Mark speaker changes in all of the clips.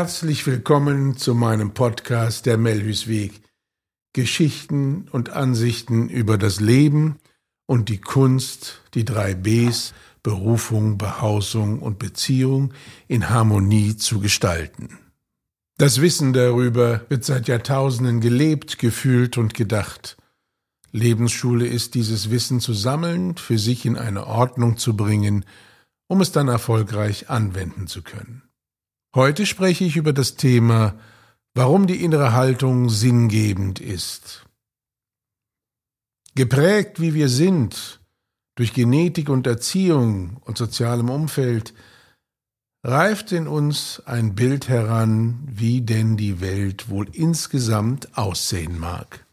Speaker 1: Herzlich willkommen zu meinem Podcast Der Melhusweg. Geschichten und Ansichten über das Leben und die Kunst, die drei Bs, Berufung, Behausung und Beziehung in Harmonie zu gestalten. Das Wissen darüber wird seit Jahrtausenden gelebt, gefühlt und gedacht. Lebensschule ist dieses Wissen zu sammeln, für sich in eine Ordnung zu bringen, um es dann erfolgreich anwenden zu können. Heute spreche ich über das Thema, warum die innere Haltung sinngebend ist. Geprägt wie wir sind durch Genetik und Erziehung und sozialem Umfeld, reift in uns ein Bild heran, wie denn die Welt wohl insgesamt aussehen mag.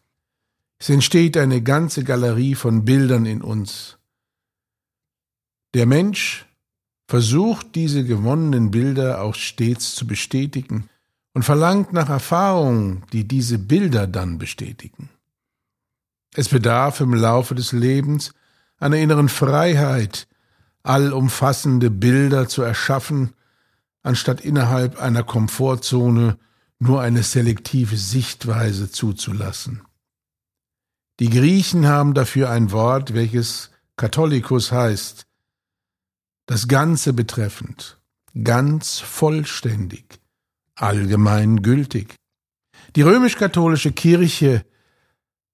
Speaker 1: Es entsteht eine ganze Galerie von Bildern in uns. Der Mensch versucht diese gewonnenen Bilder auch stets zu bestätigen und verlangt nach Erfahrungen, die diese Bilder dann bestätigen. Es bedarf im Laufe des Lebens einer inneren Freiheit, allumfassende Bilder zu erschaffen, anstatt innerhalb einer Komfortzone nur eine selektive Sichtweise zuzulassen. Die Griechen haben dafür ein Wort, welches Katholicus heißt, das Ganze betreffend, ganz vollständig, allgemein gültig. Die römisch-katholische Kirche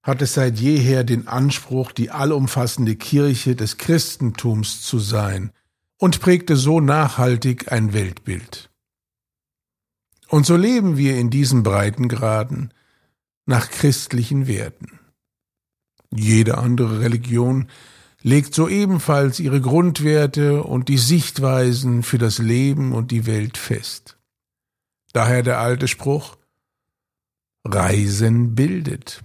Speaker 1: hat es seit jeher den Anspruch, die allumfassende Kirche des Christentums zu sein und prägte so nachhaltig ein Weltbild. Und so leben wir in diesen Breitengraden nach christlichen Werten. Jede andere Religion legt so ebenfalls ihre Grundwerte und die Sichtweisen für das Leben und die Welt fest. Daher der alte Spruch Reisen bildet.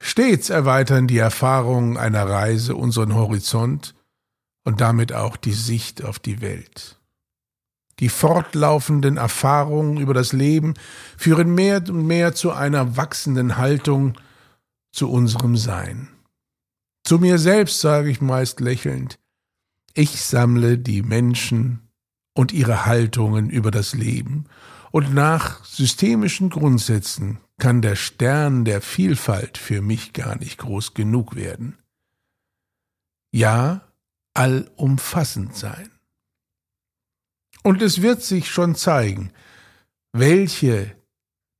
Speaker 1: Stets erweitern die Erfahrungen einer Reise unseren Horizont und damit auch die Sicht auf die Welt. Die fortlaufenden Erfahrungen über das Leben führen mehr und mehr zu einer wachsenden Haltung zu unserem Sein. Zu mir selbst sage ich meist lächelnd, ich sammle die Menschen und ihre Haltungen über das Leben, und nach systemischen Grundsätzen kann der Stern der Vielfalt für mich gar nicht groß genug werden. Ja, allumfassend sein. Und es wird sich schon zeigen, welche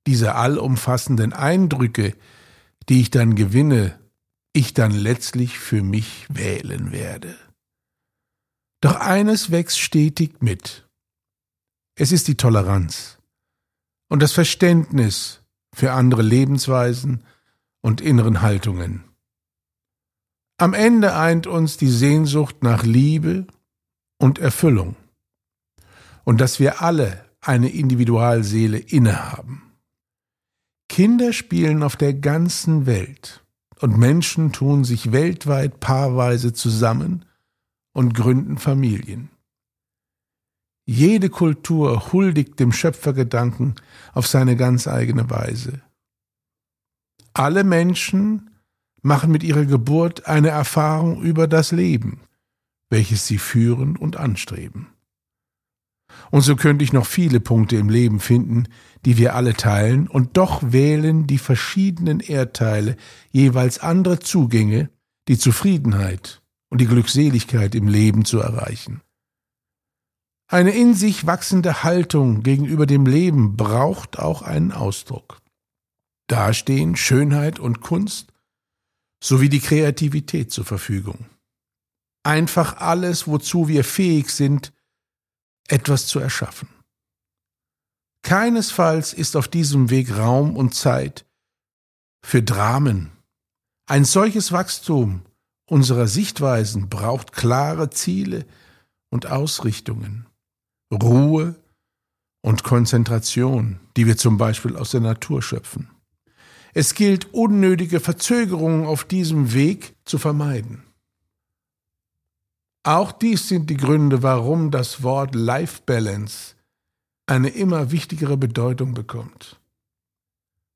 Speaker 1: dieser allumfassenden Eindrücke, die ich dann gewinne, ich dann letztlich für mich wählen werde. Doch eines wächst stetig mit. Es ist die Toleranz und das Verständnis für andere Lebensweisen und inneren Haltungen. Am Ende eint uns die Sehnsucht nach Liebe und Erfüllung und dass wir alle eine Individualseele innehaben. Kinder spielen auf der ganzen Welt und Menschen tun sich weltweit paarweise zusammen und gründen Familien. Jede Kultur huldigt dem Schöpfergedanken auf seine ganz eigene Weise. Alle Menschen machen mit ihrer Geburt eine Erfahrung über das Leben, welches sie führen und anstreben. Und so könnte ich noch viele Punkte im Leben finden, die wir alle teilen, und doch wählen die verschiedenen Erdteile jeweils andere Zugänge, die Zufriedenheit und die Glückseligkeit im Leben zu erreichen. Eine in sich wachsende Haltung gegenüber dem Leben braucht auch einen Ausdruck. Da stehen Schönheit und Kunst sowie die Kreativität zur Verfügung. Einfach alles, wozu wir fähig sind, etwas zu erschaffen. Keinesfalls ist auf diesem Weg Raum und Zeit für Dramen. Ein solches Wachstum unserer Sichtweisen braucht klare Ziele und Ausrichtungen, Ruhe und Konzentration, die wir zum Beispiel aus der Natur schöpfen. Es gilt, unnötige Verzögerungen auf diesem Weg zu vermeiden. Auch dies sind die Gründe, warum das Wort Life Balance eine immer wichtigere Bedeutung bekommt.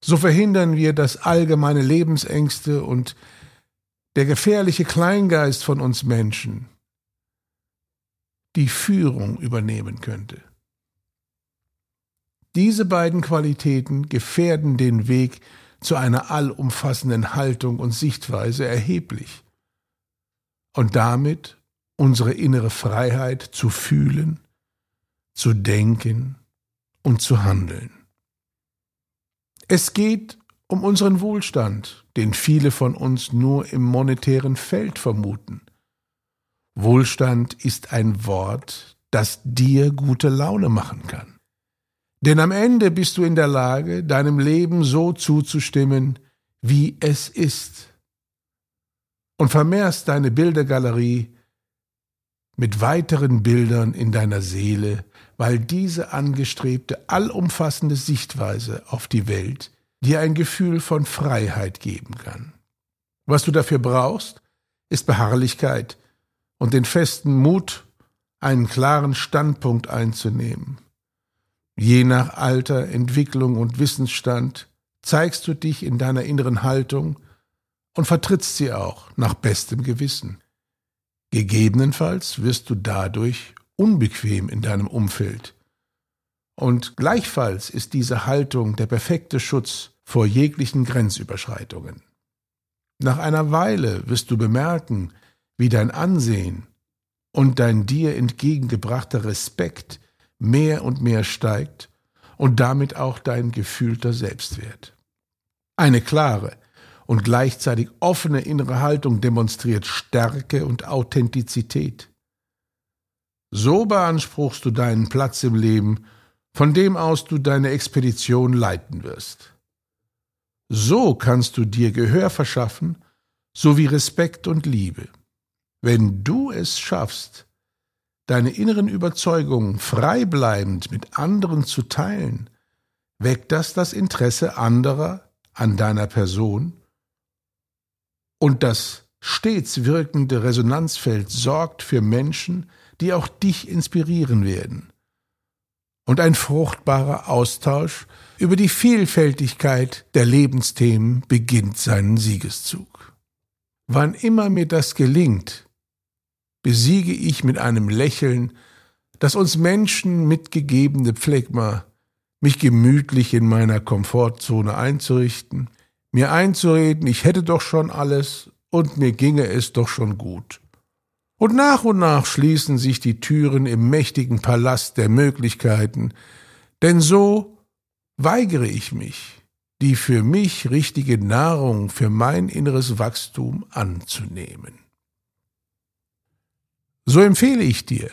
Speaker 1: So verhindern wir, dass allgemeine Lebensängste und der gefährliche Kleingeist von uns Menschen die Führung übernehmen könnte. Diese beiden Qualitäten gefährden den Weg zu einer allumfassenden Haltung und Sichtweise erheblich und damit unsere innere Freiheit zu fühlen, zu denken und zu handeln. Es geht um unseren Wohlstand, den viele von uns nur im monetären Feld vermuten. Wohlstand ist ein Wort, das dir gute Laune machen kann. Denn am Ende bist du in der Lage, deinem Leben so zuzustimmen, wie es ist. Und vermehrst deine Bildergalerie mit weiteren Bildern in deiner Seele, weil diese angestrebte allumfassende Sichtweise auf die Welt dir ein Gefühl von Freiheit geben kann. Was du dafür brauchst, ist Beharrlichkeit und den festen Mut, einen klaren Standpunkt einzunehmen. Je nach Alter, Entwicklung und Wissensstand zeigst du dich in deiner inneren Haltung und vertrittst sie auch nach bestem Gewissen. Gegebenenfalls wirst du dadurch unbequem in deinem Umfeld. Und gleichfalls ist diese Haltung der perfekte Schutz vor jeglichen Grenzüberschreitungen. Nach einer Weile wirst du bemerken, wie dein Ansehen und dein dir entgegengebrachter Respekt mehr und mehr steigt und damit auch dein gefühlter Selbstwert. Eine klare und gleichzeitig offene innere Haltung demonstriert Stärke und Authentizität. So beanspruchst du deinen Platz im Leben, von dem aus du deine Expedition leiten wirst. So kannst du dir Gehör verschaffen, sowie Respekt und Liebe. Wenn du es schaffst, deine inneren Überzeugungen freibleibend mit anderen zu teilen, weckt das das Interesse anderer an deiner Person und das stets wirkende Resonanzfeld sorgt für Menschen, die auch dich inspirieren werden. Und ein fruchtbarer Austausch über die Vielfältigkeit der Lebensthemen beginnt seinen Siegeszug. Wann immer mir das gelingt, besiege ich mit einem Lächeln das uns Menschen mitgegebene Pflegma, mich gemütlich in meiner Komfortzone einzurichten, mir einzureden, ich hätte doch schon alles und mir ginge es doch schon gut. Und nach und nach schließen sich die Türen im mächtigen Palast der Möglichkeiten, denn so weigere ich mich, die für mich richtige Nahrung für mein inneres Wachstum anzunehmen. So empfehle ich dir,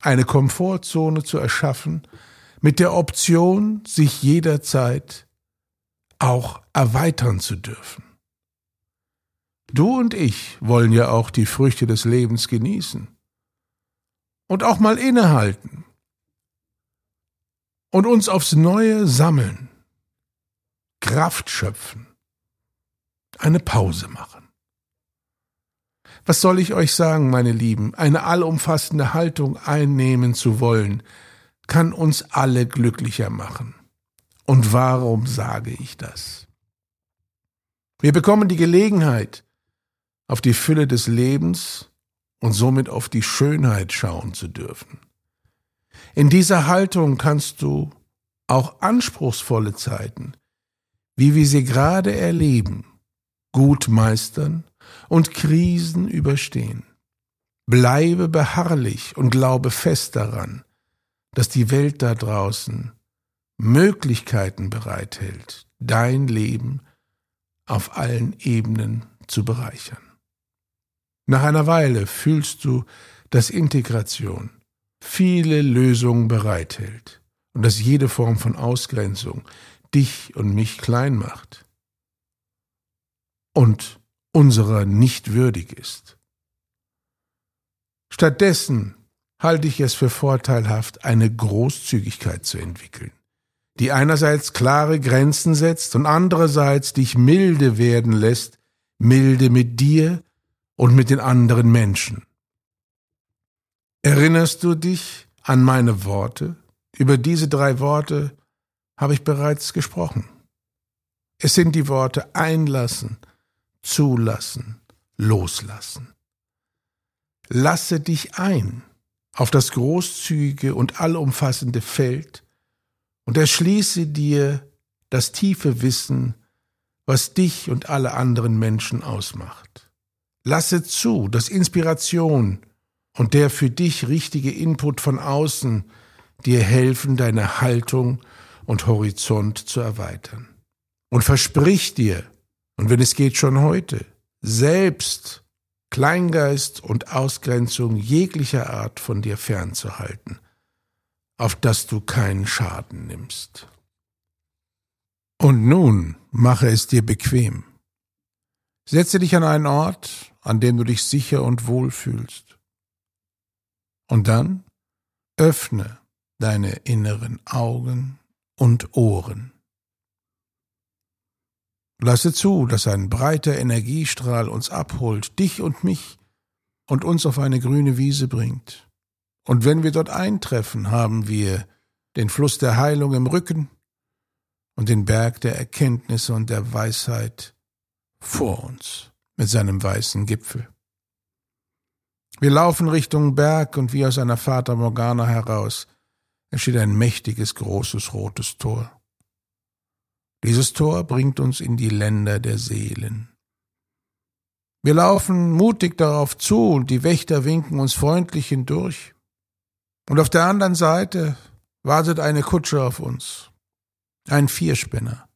Speaker 1: eine Komfortzone zu erschaffen, mit der Option, sich jederzeit auch erweitern zu dürfen. Du und ich wollen ja auch die Früchte des Lebens genießen und auch mal innehalten und uns aufs Neue sammeln, Kraft schöpfen, eine Pause machen. Was soll ich euch sagen, meine Lieben? Eine allumfassende Haltung einnehmen zu wollen, kann uns alle glücklicher machen. Und warum sage ich das? Wir bekommen die Gelegenheit, auf die Fülle des Lebens und somit auf die Schönheit schauen zu dürfen. In dieser Haltung kannst du auch anspruchsvolle Zeiten, wie wir sie gerade erleben, gut meistern und Krisen überstehen. Bleibe beharrlich und glaube fest daran, dass die Welt da draußen Möglichkeiten bereithält, dein Leben auf allen Ebenen zu bereichern. Nach einer Weile fühlst du, dass Integration viele Lösungen bereithält und dass jede Form von Ausgrenzung dich und mich klein macht und unserer nicht würdig ist. Stattdessen halte ich es für vorteilhaft, eine Großzügigkeit zu entwickeln, die einerseits klare Grenzen setzt und andererseits dich milde werden lässt, milde mit dir und mit den anderen Menschen. Erinnerst du dich an meine Worte? Über diese drei Worte habe ich bereits gesprochen. Es sind die Worte einlassen, zulassen, loslassen. Lasse dich ein auf das großzügige und allumfassende Feld und erschließe dir das tiefe Wissen, was dich und alle anderen Menschen ausmacht. Lasse zu, dass Inspiration und der für dich richtige Input von außen dir helfen, deine Haltung und Horizont zu erweitern. Und versprich dir, und wenn es geht schon heute, selbst Kleingeist und Ausgrenzung jeglicher Art von dir fernzuhalten, auf dass du keinen Schaden nimmst. Und nun mache es dir bequem. Setze dich an einen Ort, an dem du dich sicher und wohl fühlst. Und dann öffne deine inneren Augen und Ohren. Lasse zu, dass ein breiter Energiestrahl uns abholt, dich und mich, und uns auf eine grüne Wiese bringt. Und wenn wir dort eintreffen, haben wir den Fluss der Heilung im Rücken und den Berg der Erkenntnisse und der Weisheit vor uns mit seinem weißen Gipfel. Wir laufen Richtung Berg und wie aus einer Fata Morgana heraus entsteht ein mächtiges, großes rotes Tor. Dieses Tor bringt uns in die Länder der Seelen. Wir laufen mutig darauf zu und die Wächter winken uns freundlich hindurch. Und auf der anderen Seite wartet eine Kutsche auf uns, ein Vierspinner.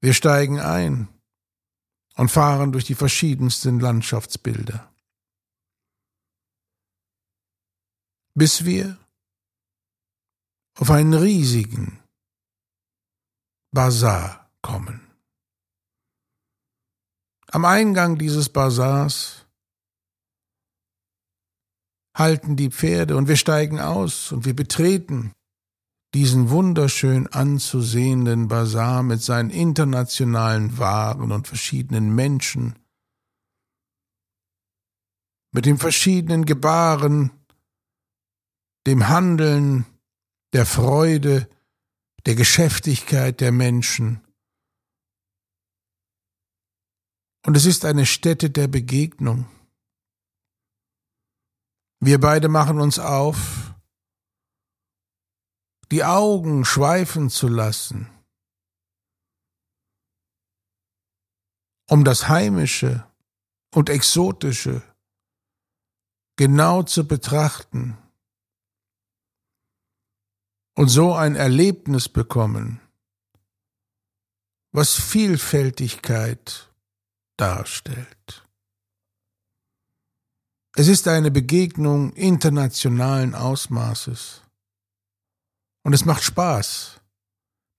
Speaker 1: Wir steigen ein und fahren durch die verschiedensten Landschaftsbilder. Bis wir auf einen riesigen Bazar kommen. Am Eingang dieses Bazars halten die Pferde und wir steigen aus und wir betreten diesen wunderschön anzusehenden Bazar mit seinen internationalen Waren und verschiedenen Menschen, mit dem verschiedenen Gebaren, dem Handeln, der Freude, der Geschäftigkeit der Menschen. Und es ist eine Stätte der Begegnung. Wir beide machen uns auf, die Augen schweifen zu lassen, um das Heimische und Exotische genau zu betrachten und so ein Erlebnis bekommen, was Vielfältigkeit darstellt. Es ist eine Begegnung internationalen Ausmaßes. Und es macht Spaß,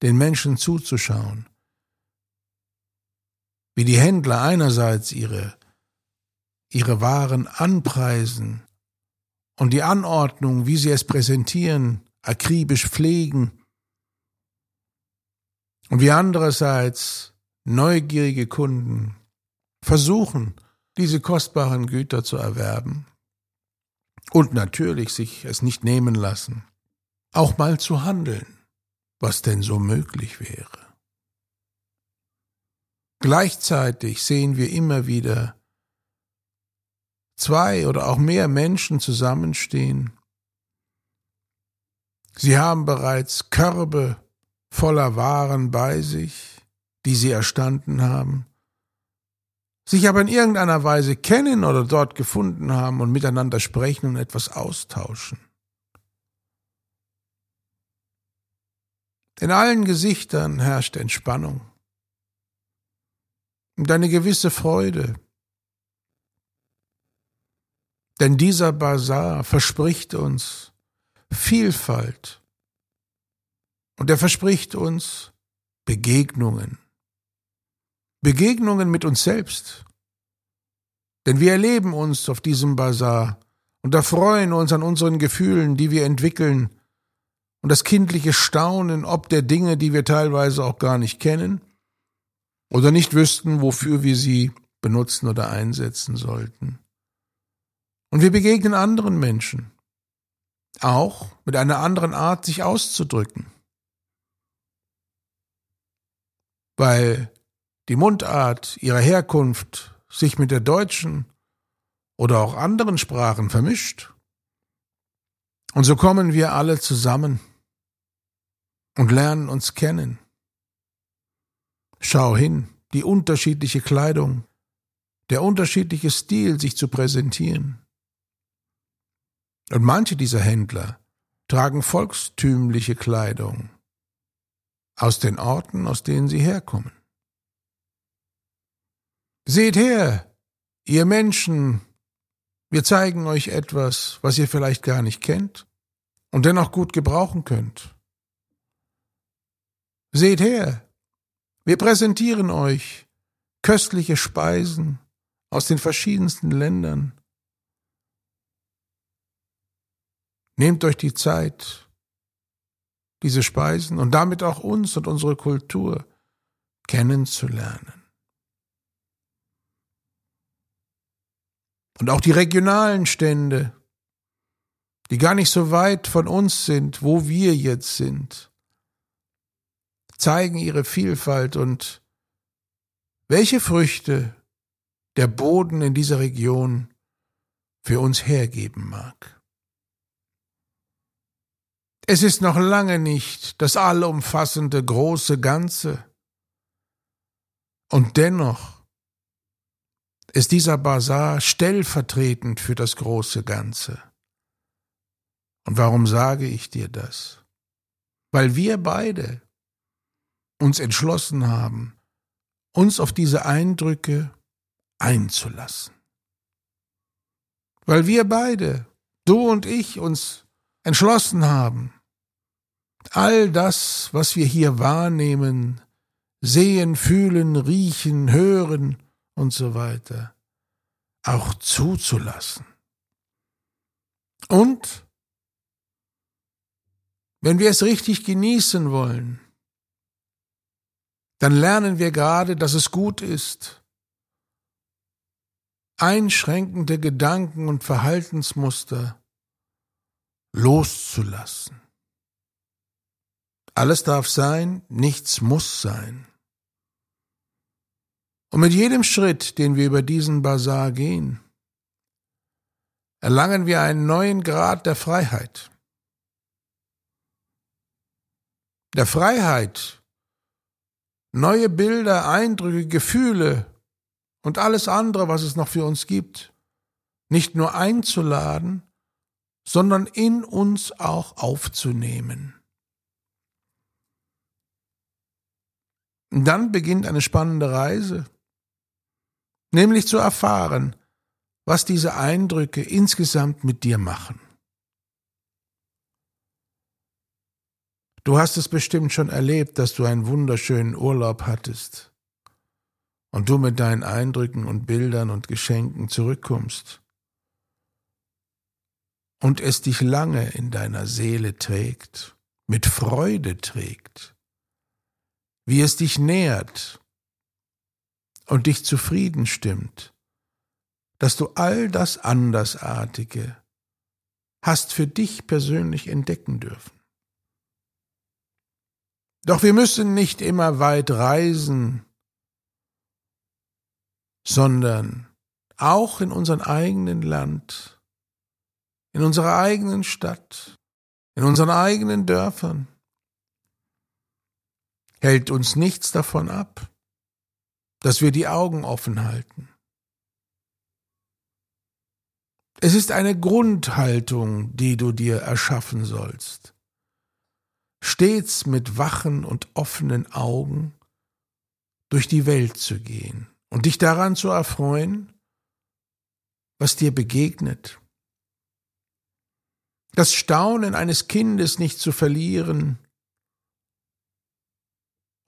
Speaker 1: den Menschen zuzuschauen, wie die Händler einerseits ihre, ihre Waren anpreisen und die Anordnung, wie sie es präsentieren, akribisch pflegen und wie andererseits neugierige Kunden versuchen, diese kostbaren Güter zu erwerben und natürlich sich es nicht nehmen lassen, auch mal zu handeln, was denn so möglich wäre. Gleichzeitig sehen wir immer wieder zwei oder auch mehr Menschen zusammenstehen, Sie haben bereits Körbe voller Waren bei sich, die sie erstanden haben, sich aber in irgendeiner Weise kennen oder dort gefunden haben und miteinander sprechen und etwas austauschen. In allen Gesichtern herrscht Entspannung und eine gewisse Freude. Denn dieser Bazar verspricht uns, Vielfalt. Und er verspricht uns Begegnungen. Begegnungen mit uns selbst. Denn wir erleben uns auf diesem Bazar und erfreuen uns an unseren Gefühlen, die wir entwickeln, und das kindliche Staunen ob der Dinge, die wir teilweise auch gar nicht kennen oder nicht wüssten, wofür wir sie benutzen oder einsetzen sollten. Und wir begegnen anderen Menschen, auch mit einer anderen Art sich auszudrücken. Weil die Mundart ihrer Herkunft sich mit der deutschen oder auch anderen Sprachen vermischt. Und so kommen wir alle zusammen und lernen uns kennen. Schau hin, die unterschiedliche Kleidung, der unterschiedliche Stil, sich zu präsentieren. Und manche dieser Händler tragen volkstümliche Kleidung aus den Orten, aus denen sie herkommen. Seht her, ihr Menschen, wir zeigen euch etwas, was ihr vielleicht gar nicht kennt und dennoch gut gebrauchen könnt. Seht her, wir präsentieren euch köstliche Speisen aus den verschiedensten Ländern. Nehmt euch die Zeit, diese Speisen und damit auch uns und unsere Kultur kennenzulernen. Und auch die regionalen Stände, die gar nicht so weit von uns sind, wo wir jetzt sind, zeigen ihre Vielfalt und welche Früchte der Boden in dieser Region für uns hergeben mag. Es ist noch lange nicht das allumfassende große Ganze. Und dennoch ist dieser Bazar stellvertretend für das große Ganze. Und warum sage ich dir das? Weil wir beide uns entschlossen haben, uns auf diese Eindrücke einzulassen. Weil wir beide, du und ich, uns entschlossen haben, all das, was wir hier wahrnehmen, sehen, fühlen, riechen, hören und so weiter, auch zuzulassen. Und wenn wir es richtig genießen wollen, dann lernen wir gerade, dass es gut ist, einschränkende Gedanken und Verhaltensmuster loszulassen. Alles darf sein, nichts muss sein. Und mit jedem Schritt, den wir über diesen Bazar gehen, erlangen wir einen neuen Grad der Freiheit. Der Freiheit, neue Bilder, Eindrücke, Gefühle und alles andere, was es noch für uns gibt, nicht nur einzuladen, sondern in uns auch aufzunehmen. Und dann beginnt eine spannende Reise, nämlich zu erfahren, was diese Eindrücke insgesamt mit dir machen. Du hast es bestimmt schon erlebt, dass du einen wunderschönen Urlaub hattest und du mit deinen Eindrücken und Bildern und Geschenken zurückkommst und es dich lange in deiner Seele trägt, mit Freude trägt, wie es dich nährt und dich zufrieden stimmt, dass du all das Andersartige hast für dich persönlich entdecken dürfen. Doch wir müssen nicht immer weit reisen, sondern auch in unserem eigenen Land, in unserer eigenen Stadt, in unseren eigenen Dörfern, hält uns nichts davon ab, dass wir die Augen offen halten. Es ist eine Grundhaltung, die du dir erschaffen sollst stets mit wachen und offenen Augen durch die Welt zu gehen und dich daran zu erfreuen, was dir begegnet. Das Staunen eines Kindes nicht zu verlieren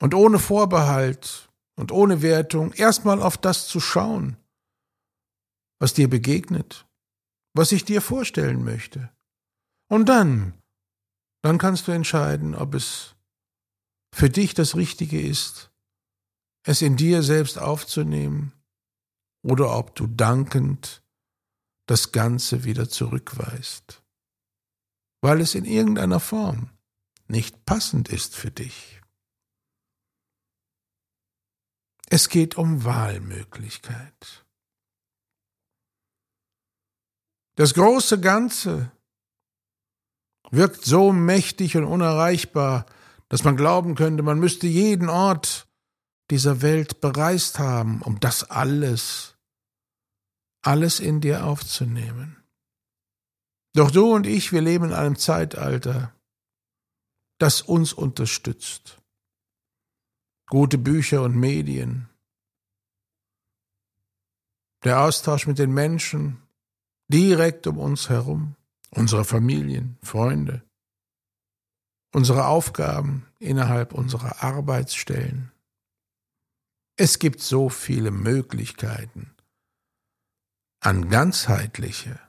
Speaker 1: und ohne Vorbehalt und ohne Wertung erstmal auf das zu schauen, was dir begegnet, was ich dir vorstellen möchte. Und dann dann kannst du entscheiden, ob es für dich das Richtige ist, es in dir selbst aufzunehmen oder ob du dankend das Ganze wieder zurückweist, weil es in irgendeiner Form nicht passend ist für dich. Es geht um Wahlmöglichkeit. Das große Ganze wirkt so mächtig und unerreichbar, dass man glauben könnte, man müsste jeden Ort dieser Welt bereist haben, um das alles, alles in dir aufzunehmen. Doch du und ich, wir leben in einem Zeitalter, das uns unterstützt. Gute Bücher und Medien, der Austausch mit den Menschen direkt um uns herum, unsere Familien, Freunde, unsere Aufgaben innerhalb unserer Arbeitsstellen. Es gibt so viele Möglichkeiten, an ganzheitliche,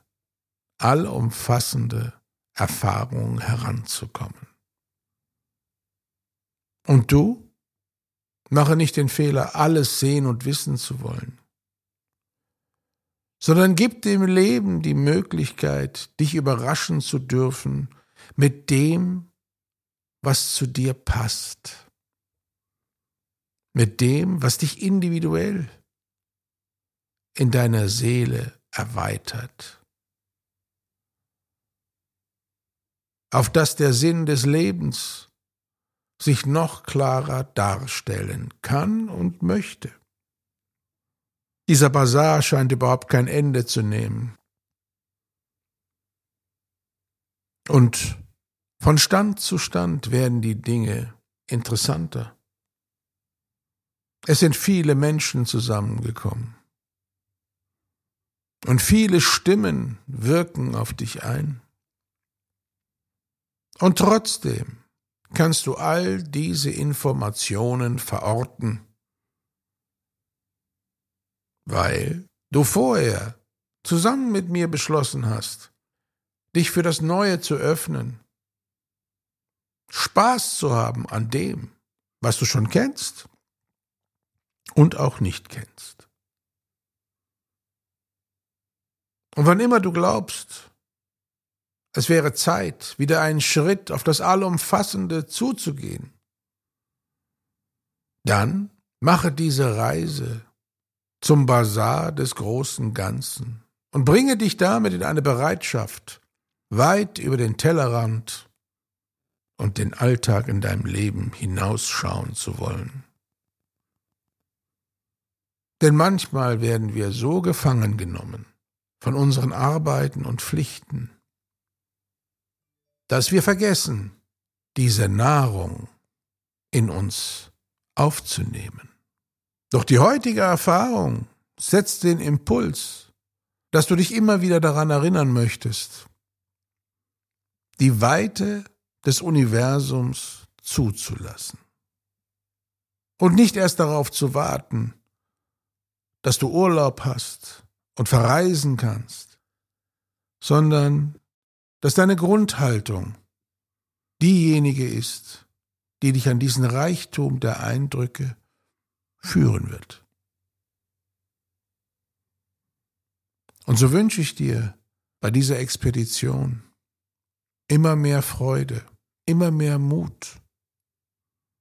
Speaker 1: allumfassende Erfahrungen heranzukommen. Und du? Mache nicht den Fehler, alles sehen und wissen zu wollen, sondern gib dem Leben die Möglichkeit, dich überraschen zu dürfen mit dem, was zu dir passt, mit dem, was dich individuell in deiner Seele erweitert. auf dass der Sinn des Lebens sich noch klarer darstellen kann und möchte. Dieser Bazar scheint überhaupt kein Ende zu nehmen. Und von Stand zu Stand werden die Dinge interessanter. Es sind viele Menschen zusammengekommen. Und viele Stimmen wirken auf dich ein. Und trotzdem kannst du all diese Informationen verorten, weil du vorher zusammen mit mir beschlossen hast, dich für das Neue zu öffnen, Spaß zu haben an dem, was du schon kennst und auch nicht kennst. Und wann immer du glaubst, es wäre Zeit, wieder einen Schritt auf das Allumfassende zuzugehen. Dann mache diese Reise zum Bazar des großen Ganzen und bringe dich damit in eine Bereitschaft, weit über den Tellerrand und den Alltag in deinem Leben hinausschauen zu wollen. Denn manchmal werden wir so gefangen genommen von unseren Arbeiten und Pflichten, dass wir vergessen, diese Nahrung in uns aufzunehmen. Doch die heutige Erfahrung setzt den Impuls, dass du dich immer wieder daran erinnern möchtest, die Weite des Universums zuzulassen. Und nicht erst darauf zu warten, dass du Urlaub hast und verreisen kannst, sondern dass deine Grundhaltung diejenige ist, die dich an diesen Reichtum der Eindrücke führen wird. Und so wünsche ich dir bei dieser Expedition immer mehr Freude, immer mehr Mut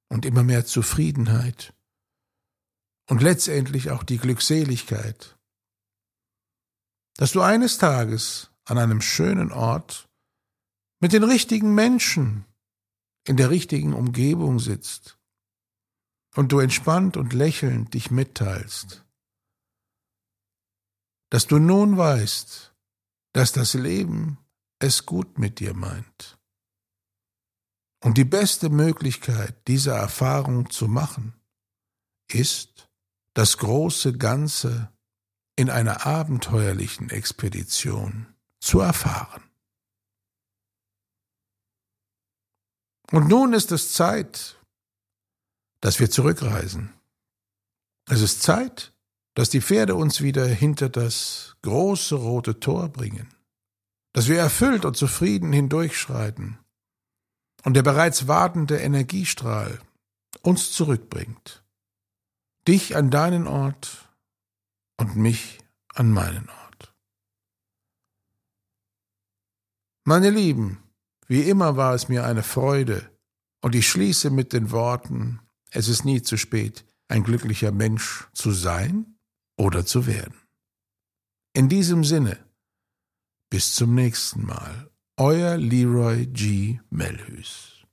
Speaker 1: und immer mehr Zufriedenheit und letztendlich auch die Glückseligkeit, dass du eines Tages an einem schönen Ort mit den richtigen Menschen in der richtigen Umgebung sitzt und du entspannt und lächelnd dich mitteilst, dass du nun weißt, dass das Leben es gut mit dir meint. Und die beste Möglichkeit, diese Erfahrung zu machen, ist, das große Ganze in einer abenteuerlichen Expedition zu erfahren. Und nun ist es Zeit, dass wir zurückreisen. Es ist Zeit, dass die Pferde uns wieder hinter das große rote Tor bringen, dass wir erfüllt und zufrieden hindurchschreiten und der bereits wartende Energiestrahl uns zurückbringt, dich an deinen Ort und mich an meinen Ort. Meine Lieben, wie immer war es mir eine Freude, und ich schließe mit den Worten, es ist nie zu spät, ein glücklicher Mensch zu sein oder zu werden. In diesem Sinne, bis zum nächsten Mal, euer Leroy G. Melhus.